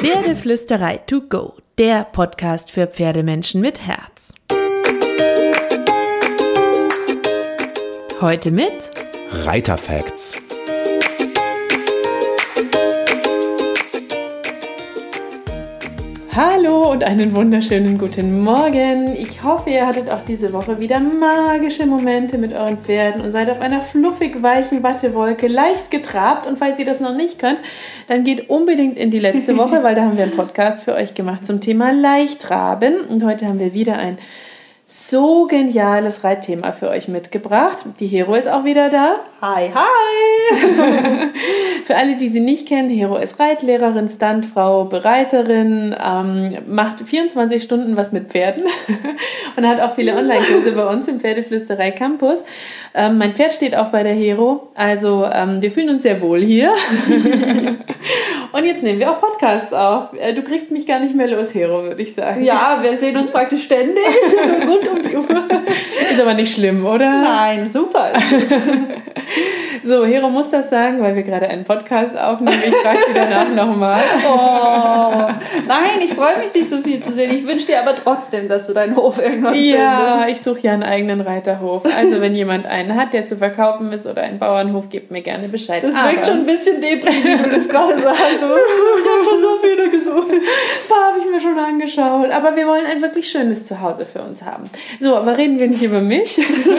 Pferdeflüsterei to go, der Podcast für Pferdemenschen mit Herz. Heute mit Reiterfacts. Hallo und einen wunderschönen guten Morgen. Ich hoffe, ihr hattet auch diese Woche wieder magische Momente mit euren Pferden und seid auf einer fluffig weichen Wattewolke leicht getrabt. Und falls ihr das noch nicht könnt, dann geht unbedingt in die letzte Woche, weil da haben wir einen Podcast für euch gemacht zum Thema Leichtraben. Und heute haben wir wieder ein so geniales Reitthema für euch mitgebracht. Die Hero ist auch wieder da. Hi, hi! für alle, die sie nicht kennen, Hero ist Reitlehrerin, Stuntfrau, Bereiterin, ähm, macht 24 Stunden was mit Pferden und hat auch viele Online-Kurse bei uns im Pferdeflüsterei Campus. Ähm, mein Pferd steht auch bei der Hero, also ähm, wir fühlen uns sehr wohl hier. und jetzt nehmen wir auch Podcasts auf. Äh, du kriegst mich gar nicht mehr los, Hero, würde ich sagen. Ja, wir sehen uns praktisch ständig rund um die Uhr. Ist aber nicht schlimm, oder? Nein, super. So, Hero muss das sagen, weil wir gerade einen Podcast aufnehmen. Ich frage sie danach nochmal. Oh, nein, ich freue mich, dich so viel zu sehen. Ich wünsche dir aber trotzdem, dass du deinen Hof irgendwann Ja, findest. ich suche ja einen eigenen Reiterhof. Also, wenn jemand einen hat, der zu verkaufen ist oder einen Bauernhof, gebt mir gerne Bescheid. Das wirkt schon ein bisschen deprimierend, wenn du das gerade sagst. ich habe schon so viele gesucht. Mir schon angeschaut. Aber wir wollen ein wirklich schönes Zuhause für uns haben. So, aber reden wir nicht über mich.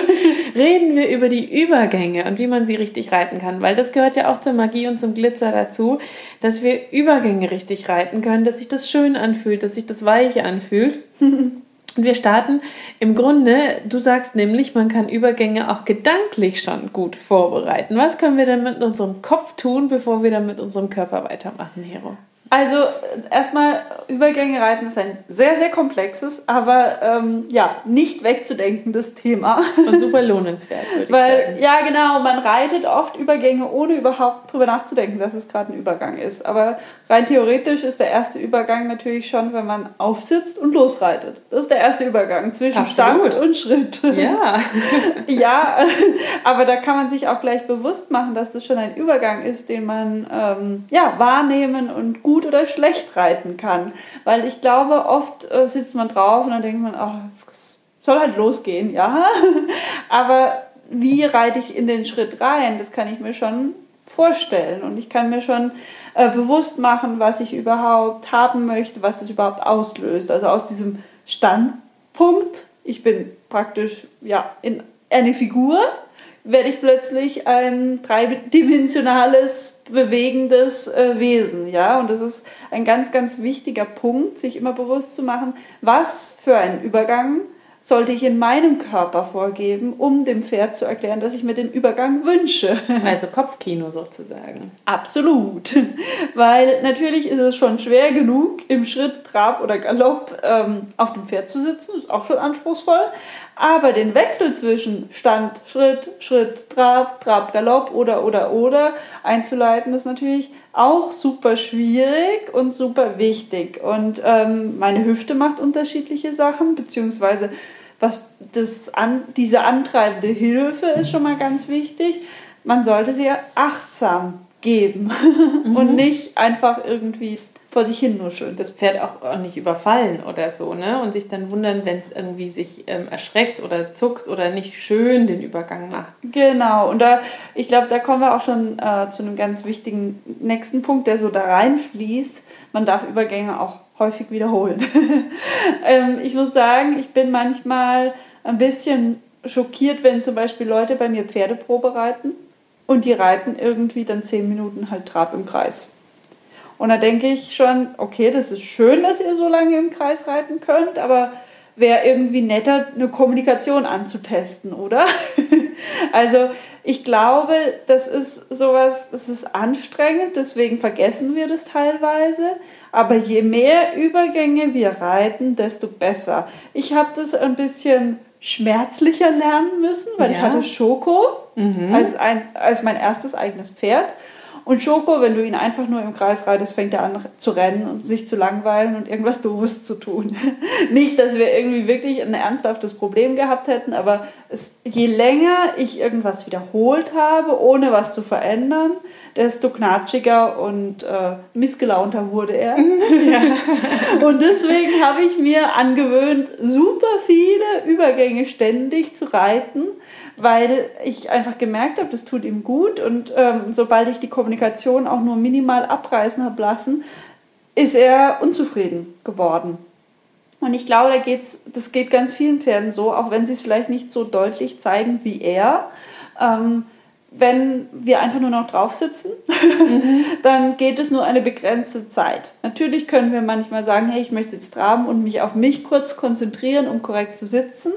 reden wir über die Übergänge und wie man sie richtig reiten kann. Weil das gehört ja auch zur Magie und zum Glitzer dazu, dass wir Übergänge richtig reiten können, dass sich das schön anfühlt, dass sich das weich anfühlt. Und wir starten im Grunde, du sagst nämlich, man kann Übergänge auch gedanklich schon gut vorbereiten. Was können wir denn mit unserem Kopf tun, bevor wir dann mit unserem Körper weitermachen, Hero? Also erstmal, Übergänge reiten ist ein sehr, sehr komplexes, aber ähm, ja, nicht wegzudenkendes Thema. Und super lohnenswert, würde ich Weil, sagen. Ja, genau, man reitet oft Übergänge, ohne überhaupt drüber nachzudenken, dass es gerade ein Übergang ist. Aber rein theoretisch ist der erste Übergang natürlich schon, wenn man aufsitzt und losreitet. Das ist der erste Übergang zwischen Absolut. Stand und Schritt. Ja. ja, aber da kann man sich auch gleich bewusst machen, dass das schon ein Übergang ist, den man ähm, ja, wahrnehmen und gut oder schlecht reiten kann. Weil ich glaube, oft äh, sitzt man drauf und dann denkt man, oh, es soll halt losgehen, ja. Aber wie reite ich in den Schritt rein, das kann ich mir schon vorstellen. Und ich kann mir schon äh, bewusst machen, was ich überhaupt haben möchte, was es überhaupt auslöst. Also aus diesem Standpunkt, ich bin praktisch ja, in eine Figur, werde ich plötzlich ein dreidimensionales, bewegendes äh, Wesen. Ja? Und das ist ein ganz, ganz wichtiger Punkt, sich immer bewusst zu machen, was für ein Übergang sollte ich in meinem Körper vorgeben, um dem Pferd zu erklären, dass ich mir den Übergang wünsche. Also Kopfkino sozusagen. Absolut. Weil natürlich ist es schon schwer genug, im Schritt, Trab oder Galopp ähm, auf dem Pferd zu sitzen. Ist auch schon anspruchsvoll. Aber den Wechsel zwischen Stand, Schritt, Schritt, Trab, Trab, Galopp oder, oder, oder einzuleiten, ist natürlich auch super schwierig und super wichtig. Und ähm, meine Hüfte macht unterschiedliche Sachen, beziehungsweise was das an, diese antreibende Hilfe ist schon mal ganz wichtig. Man sollte sie achtsam geben mhm. und nicht einfach irgendwie vor sich hin nur schön. Das Pferd auch, auch nicht überfallen oder so, ne? Und sich dann wundern, wenn es irgendwie sich ähm, erschreckt oder zuckt oder nicht schön den Übergang macht. Genau, und da, ich glaube, da kommen wir auch schon äh, zu einem ganz wichtigen nächsten Punkt, der so da reinfließt. Man darf Übergänge auch häufig wiederholen. ähm, ich muss sagen, ich bin manchmal ein bisschen schockiert, wenn zum Beispiel Leute bei mir Pferdeprobe reiten und die reiten irgendwie dann zehn Minuten halt Trab im Kreis. Und da denke ich schon, okay, das ist schön, dass ihr so lange im Kreis reiten könnt, aber wäre irgendwie netter, eine Kommunikation anzutesten, oder? also ich glaube, das ist sowas, das ist anstrengend, deswegen vergessen wir das teilweise. Aber je mehr Übergänge wir reiten, desto besser. Ich habe das ein bisschen schmerzlicher lernen müssen, weil ja. ich hatte Schoko mhm. als, ein, als mein erstes eigenes Pferd. Und Schoko, wenn du ihn einfach nur im Kreis reitest, fängt er an zu rennen und sich zu langweilen und irgendwas Doofes zu tun. Nicht, dass wir irgendwie wirklich ein ernsthaftes Problem gehabt hätten, aber es, je länger ich irgendwas wiederholt habe, ohne was zu verändern, desto knatschiger und äh, missgelaunter wurde er. Ja. und deswegen habe ich mir angewöhnt, super viele Übergänge ständig zu reiten weil ich einfach gemerkt habe, das tut ihm gut und ähm, sobald ich die Kommunikation auch nur minimal abreißen habe lassen, ist er unzufrieden geworden. Und ich glaube, da geht's, das geht ganz vielen Pferden so, auch wenn sie es vielleicht nicht so deutlich zeigen wie er. Ähm, wenn wir einfach nur noch drauf sitzen, mhm. dann geht es nur eine begrenzte Zeit. Natürlich können wir manchmal sagen, hey, ich möchte jetzt traben und mich auf mich kurz konzentrieren, um korrekt zu sitzen.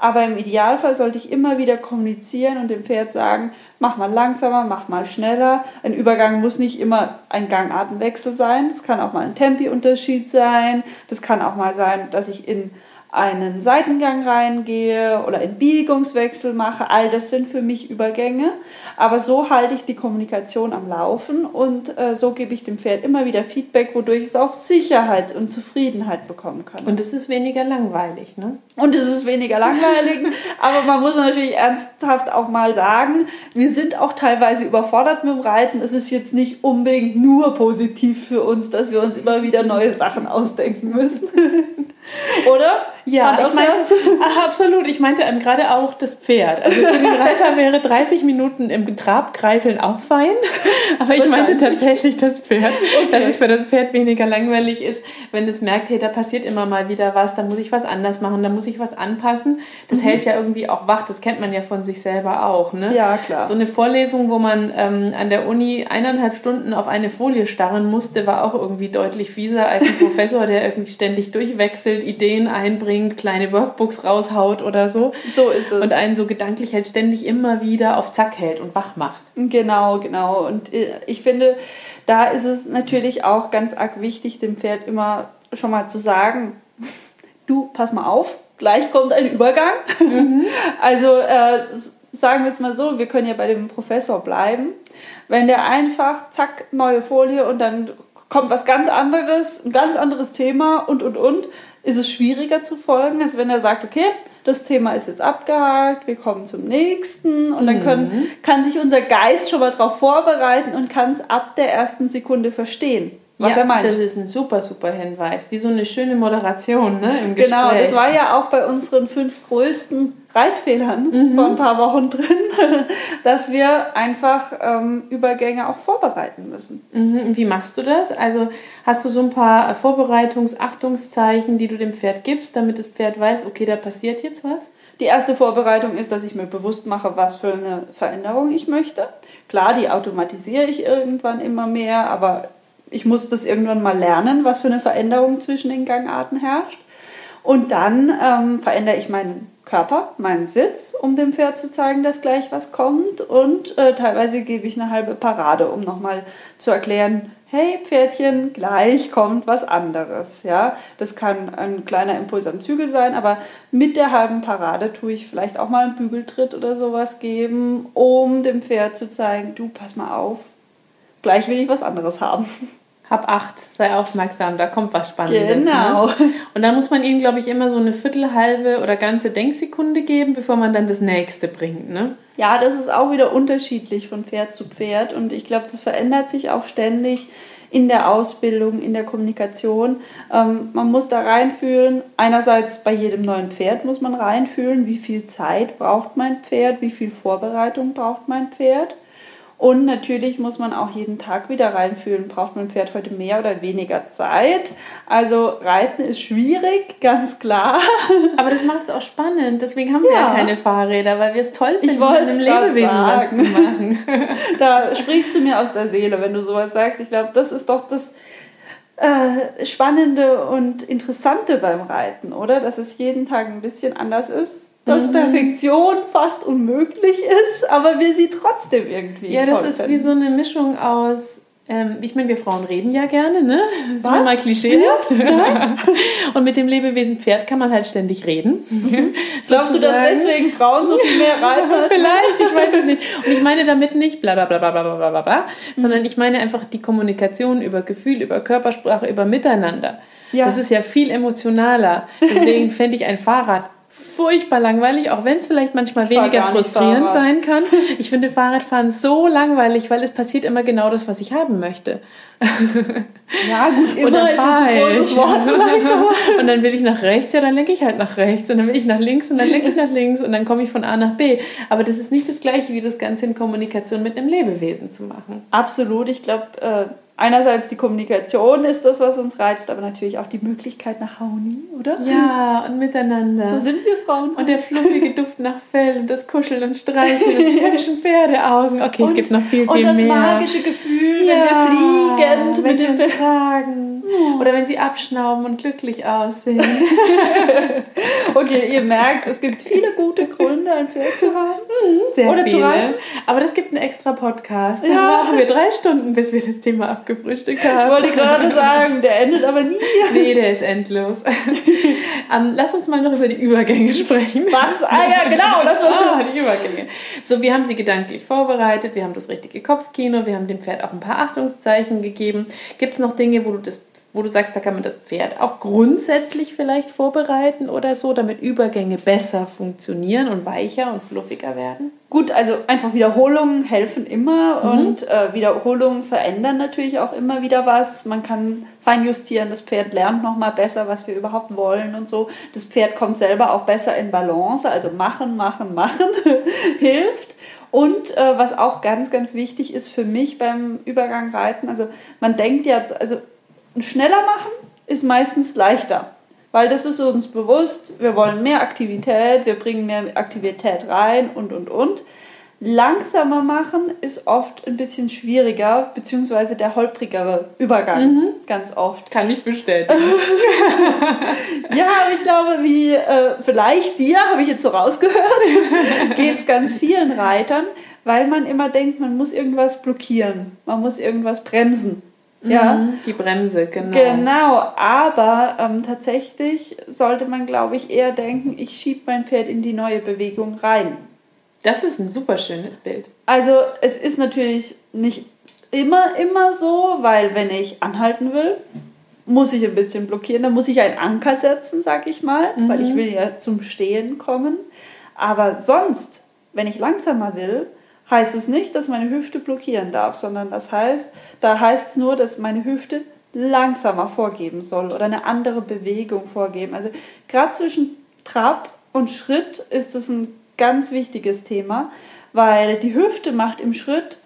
Aber im Idealfall sollte ich immer wieder kommunizieren und dem Pferd sagen, mach mal langsamer, mach mal schneller. Ein Übergang muss nicht immer ein Gangartenwechsel sein. Das kann auch mal ein Tempi-Unterschied sein. Das kann auch mal sein, dass ich in einen Seitengang reingehe oder einen Biegungswechsel mache. All das sind für mich Übergänge. Aber so halte ich die Kommunikation am Laufen und äh, so gebe ich dem Pferd immer wieder Feedback, wodurch es auch Sicherheit und Zufriedenheit bekommen kann. Und es ist weniger langweilig, ne? Und es ist weniger langweilig. aber man muss natürlich ernsthaft auch mal sagen, wir sind auch teilweise überfordert mit dem Reiten. Es ist jetzt nicht unbedingt nur positiv für uns, dass wir uns immer wieder neue Sachen ausdenken müssen. Oder? Ja, ich meinte, ach, absolut. Ich meinte ähm, gerade auch das Pferd. Also für den Reiter wäre 30 Minuten im Trabkreiseln auch fein. Aber ich meinte tatsächlich das Pferd. Okay. Dass es für das Pferd weniger langweilig ist, wenn es merkt, hey, da passiert immer mal wieder was, da muss ich was anders machen, da muss ich was anpassen. Das mhm. hält ja irgendwie auch wach. Das kennt man ja von sich selber auch. Ne? Ja, klar. So eine Vorlesung, wo man ähm, an der Uni eineinhalb Stunden auf eine Folie starren musste, war auch irgendwie deutlich fieser als ein Professor, der irgendwie ständig durchwechselt, Ideen einbringt bringt, kleine Workbooks raushaut oder so. So ist es. Und einen so gedanklich halt ständig immer wieder auf Zack hält und wach macht. Genau, genau. Und äh, ich finde, da ist es natürlich auch ganz arg wichtig, dem Pferd immer schon mal zu sagen, du, pass mal auf, gleich kommt ein Übergang. Mhm. Also äh, sagen wir es mal so, wir können ja bei dem Professor bleiben. Wenn der einfach, zack, neue Folie und dann kommt was ganz anderes, ein ganz anderes Thema und, und, und, ist es schwieriger zu folgen, als wenn er sagt, okay, das Thema ist jetzt abgehakt, wir kommen zum nächsten und dann können, mhm. kann sich unser Geist schon mal darauf vorbereiten und kann es ab der ersten Sekunde verstehen was ja, er meint. Das ist ein super, super Hinweis. Wie so eine schöne Moderation ne, im Gespräch. Genau, das war ja auch bei unseren fünf größten Reitfehlern mhm. vor ein paar Wochen drin, dass wir einfach ähm, Übergänge auch vorbereiten müssen. Mhm. Wie machst du das? Also hast du so ein paar Vorbereitungs-Achtungszeichen, die du dem Pferd gibst, damit das Pferd weiß, okay, da passiert jetzt was? Die erste Vorbereitung ist, dass ich mir bewusst mache, was für eine Veränderung ich möchte. Klar, die automatisiere ich irgendwann immer mehr, aber ich muss das irgendwann mal lernen, was für eine Veränderung zwischen den Gangarten herrscht. Und dann ähm, verändere ich meinen Körper, meinen Sitz, um dem Pferd zu zeigen, dass gleich was kommt. Und äh, teilweise gebe ich eine halbe Parade, um nochmal zu erklären, hey Pferdchen, gleich kommt was anderes. Ja, das kann ein kleiner Impuls am Zügel sein, aber mit der halben Parade tue ich vielleicht auch mal einen Bügeltritt oder sowas geben, um dem Pferd zu zeigen, du pass mal auf, gleich will ich was anderes haben. Hab acht, sei aufmerksam, da kommt was Spannendes. Ne? Genau. Ne? Und dann muss man ihnen, glaube ich, immer so eine Viertel, halbe oder ganze Denksekunde geben, bevor man dann das nächste bringt. Ne? Ja, das ist auch wieder unterschiedlich von Pferd zu Pferd und ich glaube, das verändert sich auch ständig in der Ausbildung, in der Kommunikation. Ähm, man muss da reinfühlen, einerseits bei jedem neuen Pferd muss man reinfühlen, wie viel Zeit braucht mein Pferd, wie viel Vorbereitung braucht mein Pferd. Und natürlich muss man auch jeden Tag wieder reinfühlen, braucht mein Pferd heute mehr oder weniger Zeit. Also Reiten ist schwierig, ganz klar. Aber das macht es auch spannend. Deswegen haben wir ja, ja keine Fahrräder, weil wir es toll finden, ich mit einem Lebewesen sagen. was zu machen. da sprichst du mir aus der Seele, wenn du sowas sagst. Ich glaube, das ist doch das äh, Spannende und Interessante beim Reiten, oder? Dass es jeden Tag ein bisschen anders ist dass mhm. Perfektion fast unmöglich ist, aber wir sie trotzdem irgendwie. Ja, das ist wie so eine Mischung aus. Ähm, ich meine, wir Frauen reden ja gerne, ne? Das Ist mal Klischee. Ja? Und mit dem Lebewesen Pferd kann man halt ständig reden. Mhm. Glaubst du, dass deswegen Frauen so viel mehr reiten Vielleicht, ich weiß es nicht. Und ich meine damit nicht bla bla bla bla bla bla bla, mhm. sondern ich meine einfach die Kommunikation über Gefühl, über Körpersprache, über Miteinander. Ja. Das ist ja viel emotionaler. Deswegen fände ich ein Fahrrad furchtbar langweilig, auch wenn es vielleicht manchmal weniger frustrierend Fahrrad. sein kann. Ich finde Fahrradfahren so langweilig, weil es passiert immer genau das, was ich haben möchte. Ja, gut, Und immer dann ist ein großes. Wort Und dann will ich nach rechts, ja, dann lenke ich halt nach rechts. Und dann will ich nach links und dann lenke ich nach links und dann komme ich von A nach B. Aber das ist nicht das Gleiche, wie das Ganze in Kommunikation mit einem Lebewesen zu machen. absolut. Ich glaube, äh, einerseits die Kommunikation ist das, was uns reizt, aber natürlich auch die Möglichkeit nach Harmonie, oder? Ja, und miteinander. So sind wir Frauen. und der fluffige Duft nach Fell und das Kuscheln und Streicheln und die hübschen Pferdeaugen. Okay, es gibt noch viel, viel und das mehr. magische Gefühl, ja, wenn wir fliegend wenn mit sie dem uns Oder wenn sie abschnauben und glücklich aussehen. Okay, ihr merkt, es gibt viele gute Gründe, ein Pferd zu haben. Sehr Oder zu viele. reiten. Aber das gibt einen extra Podcast. Dann Ja. machen wir drei Stunden, bis wir das Thema abgefrühstückt Ich haben. wollte gerade sagen, der endet aber nie. Nee, der ist endlos. ähm, lass uns mal noch über die Übergänge sprechen. Was? Ah ja, genau, das war Ah, die Übergänge. So, wir haben sie gedanklich vorbereitet, wir haben das richtige Kopfkino, wir haben dem Pferd auch ein paar Achtungszeichen gegeben. Gibt es noch Dinge, wo du das wo du sagst, da kann man das Pferd auch grundsätzlich vielleicht vorbereiten oder so, damit Übergänge besser funktionieren und weicher und fluffiger werden? Gut, also einfach Wiederholungen helfen immer und äh, Wiederholungen verändern natürlich auch immer wieder was. Man kann feinjustieren, das Pferd lernt nochmal besser, was wir überhaupt wollen und so. Das Pferd kommt selber auch besser in Balance, also machen, machen, machen hilft. Und äh, was auch ganz, ganz wichtig ist für mich beim Übergang reiten, also man denkt ja, also schneller machen ist meistens leichter. Weil das ist uns bewusst, wir wollen mehr Aktivität, wir bringen mehr Aktivität rein und, und, und. Langsamer machen ist oft ein bisschen schwieriger, beziehungsweise der holprigere Übergang, ganz oft. Kann ich bestätigen. Ja, aber ich glaube, wie äh, vielleicht dir, habe ich jetzt so rausgehört, geht es ganz vielen Reitern, weil man immer denkt, man muss irgendwas blockieren, man muss irgendwas bremsen. Ja, Mhm, Die Bremse, genau. Genau, aber ähm, tatsächlich sollte man, glaube ich, eher denken, ich schiebe mein Pferd in die neue Bewegung rein. Das ist ein super schönes Bild. Also es ist natürlich nicht immer, immer so, weil wenn ich anhalten will, muss ich ein bisschen blockieren, dann muss ich einen Anker setzen, sag ich mal, weil ich will ja zum Stehen kommen. Aber sonst, wenn ich langsamer will, heißt es nicht, dass meine Hüfte blockieren darf, sondern das heißt, da heißt es nur, dass meine Hüfte langsamer vorgeben soll oder eine andere Bewegung vorgeben. Also gerade zwischen Trab und Schritt ist das ein ganz wichtiges Thema, weil die Hüfte macht im Schritt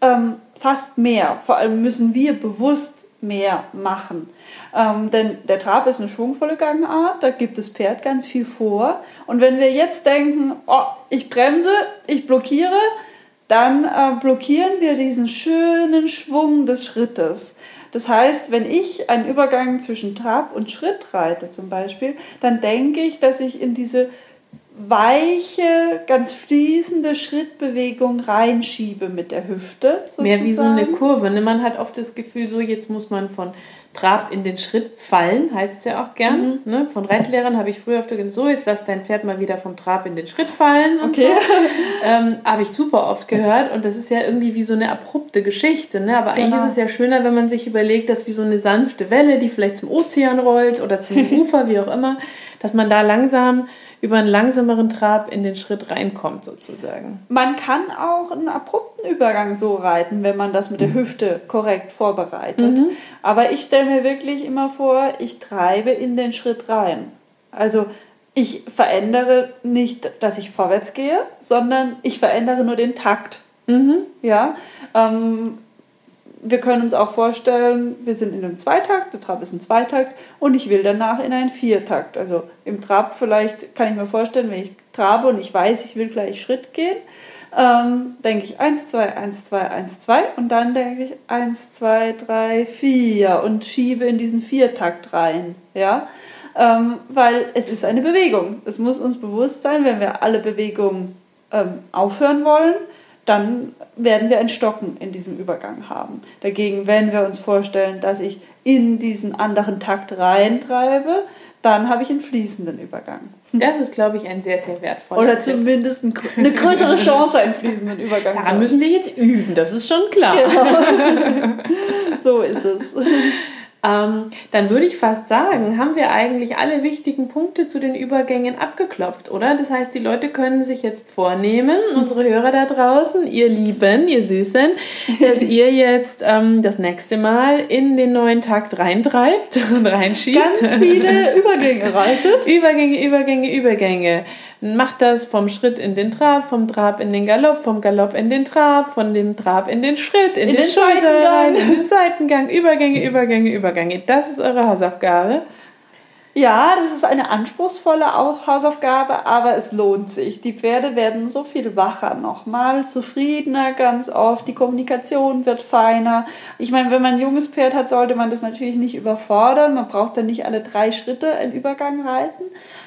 ähm, fast mehr. Vor allem müssen wir bewusst mehr machen. Ähm, denn der Trab ist eine schwungvolle Gangart, da gibt das Pferd ganz viel vor. Und wenn wir jetzt denken, oh, ich bremse, ich blockiere, dann äh, blockieren wir diesen schönen Schwung des Schrittes. Das heißt, wenn ich einen Übergang zwischen Trab und Schritt reite zum Beispiel, dann denke ich, dass ich in diese weiche, ganz fließende Schrittbewegung reinschiebe mit der Hüfte. Sozusagen. Mehr wie so eine Kurve. Ne? Man hat oft das Gefühl, so jetzt muss man von Trab in den Schritt fallen, heißt es ja auch gern. Ne? Von Reitlehrern habe ich früher oft gesagt, so jetzt lass dein Pferd mal wieder vom Trab in den Schritt fallen. Und Okay. So. Ähm, habe ich super oft gehört und das ist ja irgendwie wie so eine abrupte Geschichte. Ne? Aber eigentlich Genau. ist es ja schöner, wenn man sich überlegt, dass wie so eine sanfte Welle, die vielleicht zum Ozean rollt oder zum Ufer, wie auch immer, dass man da langsam über einen langsameren Trab in den Schritt reinkommt sozusagen. Man kann auch einen abrupten Übergang so reiten, wenn man das mit der Hüfte korrekt vorbereitet. Aber ich stelle mir wirklich immer vor, ich treibe in den Schritt rein. Also ich verändere nicht, dass ich vorwärts gehe, sondern ich verändere nur den Takt. Ja, ähm, wir können uns auch vorstellen, wir sind in einem Zweitakt, der Trab ist ein Zweitakt und ich will danach in einen Viertakt. Also im Trab vielleicht kann ich mir vorstellen, wenn ich trabe und ich weiß, ich will gleich Schritt gehen, ähm, denke ich 1, 2, 1, 2, 1, 2 und dann denke ich 1, 2, 3, 4 und schiebe in diesen Viertakt rein. Ja? Ähm, weil es ist eine Bewegung. Es muss uns bewusst sein, wenn wir alle Bewegungen ähm, aufhören wollen, dann werden wir ein Stocken in diesem Übergang haben. Dagegen, wenn wir uns vorstellen, dass ich in diesen anderen Takt reintreibe, dann habe ich einen fließenden Übergang. Das ist, glaube ich, ein sehr, sehr wertvoller Oder zumindest eine größere Chance, einen fließenden Übergang Daran müssen wir jetzt üben, das ist schon klar. Genau. so ist es. Ähm, dann würde ich fast sagen, haben wir eigentlich alle wichtigen Punkte zu den Übergängen abgeklopft, oder? Das heißt, die Leute können sich jetzt vornehmen, unsere Hörer da draußen, ihr Lieben, ihr Süßen, dass ihr jetzt ähm, das nächste Mal in den neuen Takt reintreibt und reinschiebt. Ganz viele Übergänge reitet. Übergänge, Übergänge, Übergänge macht das vom Schritt in den Trab, vom Trab in den Galopp, vom Galopp in den Trab, von dem Trab in den Schritt, in, in den, den Schulter rein, in den Seitengang, Übergänge, Übergänge, Übergänge. Das ist eure Hausaufgabe. Ja, das ist eine anspruchsvolle Hausaufgabe, aber es lohnt sich. Die Pferde werden so viel wacher nochmal, zufriedener ganz oft, die Kommunikation wird feiner. Ich meine, wenn man ein junges Pferd hat, sollte man das natürlich nicht überfordern. Man braucht dann nicht alle drei Schritte einen Übergang reiten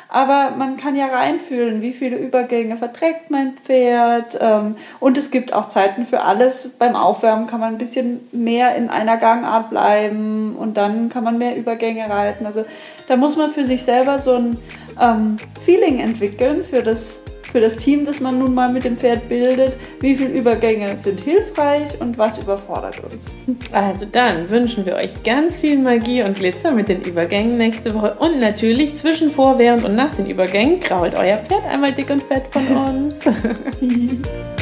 aber man kann ja reinfühlen, wie viele Übergänge verträgt mein Pferd. Ähm, und es gibt auch Zeiten für alles. Beim Aufwärmen kann man ein bisschen mehr in einer Gangart bleiben und dann kann man mehr Übergänge reiten. Also da muss man für sich selber so ein ähm, Feeling entwickeln für das für das Team, das man nun mal mit dem Pferd bildet, wie viele Übergänge sind hilfreich und was überfordert uns. Also dann wünschen wir euch ganz viel Magie und Glitzer mit den Übergängen nächste Woche und natürlich zwischen, vor, während und nach den Übergängen krault euer Pferd einmal dick und fett von uns.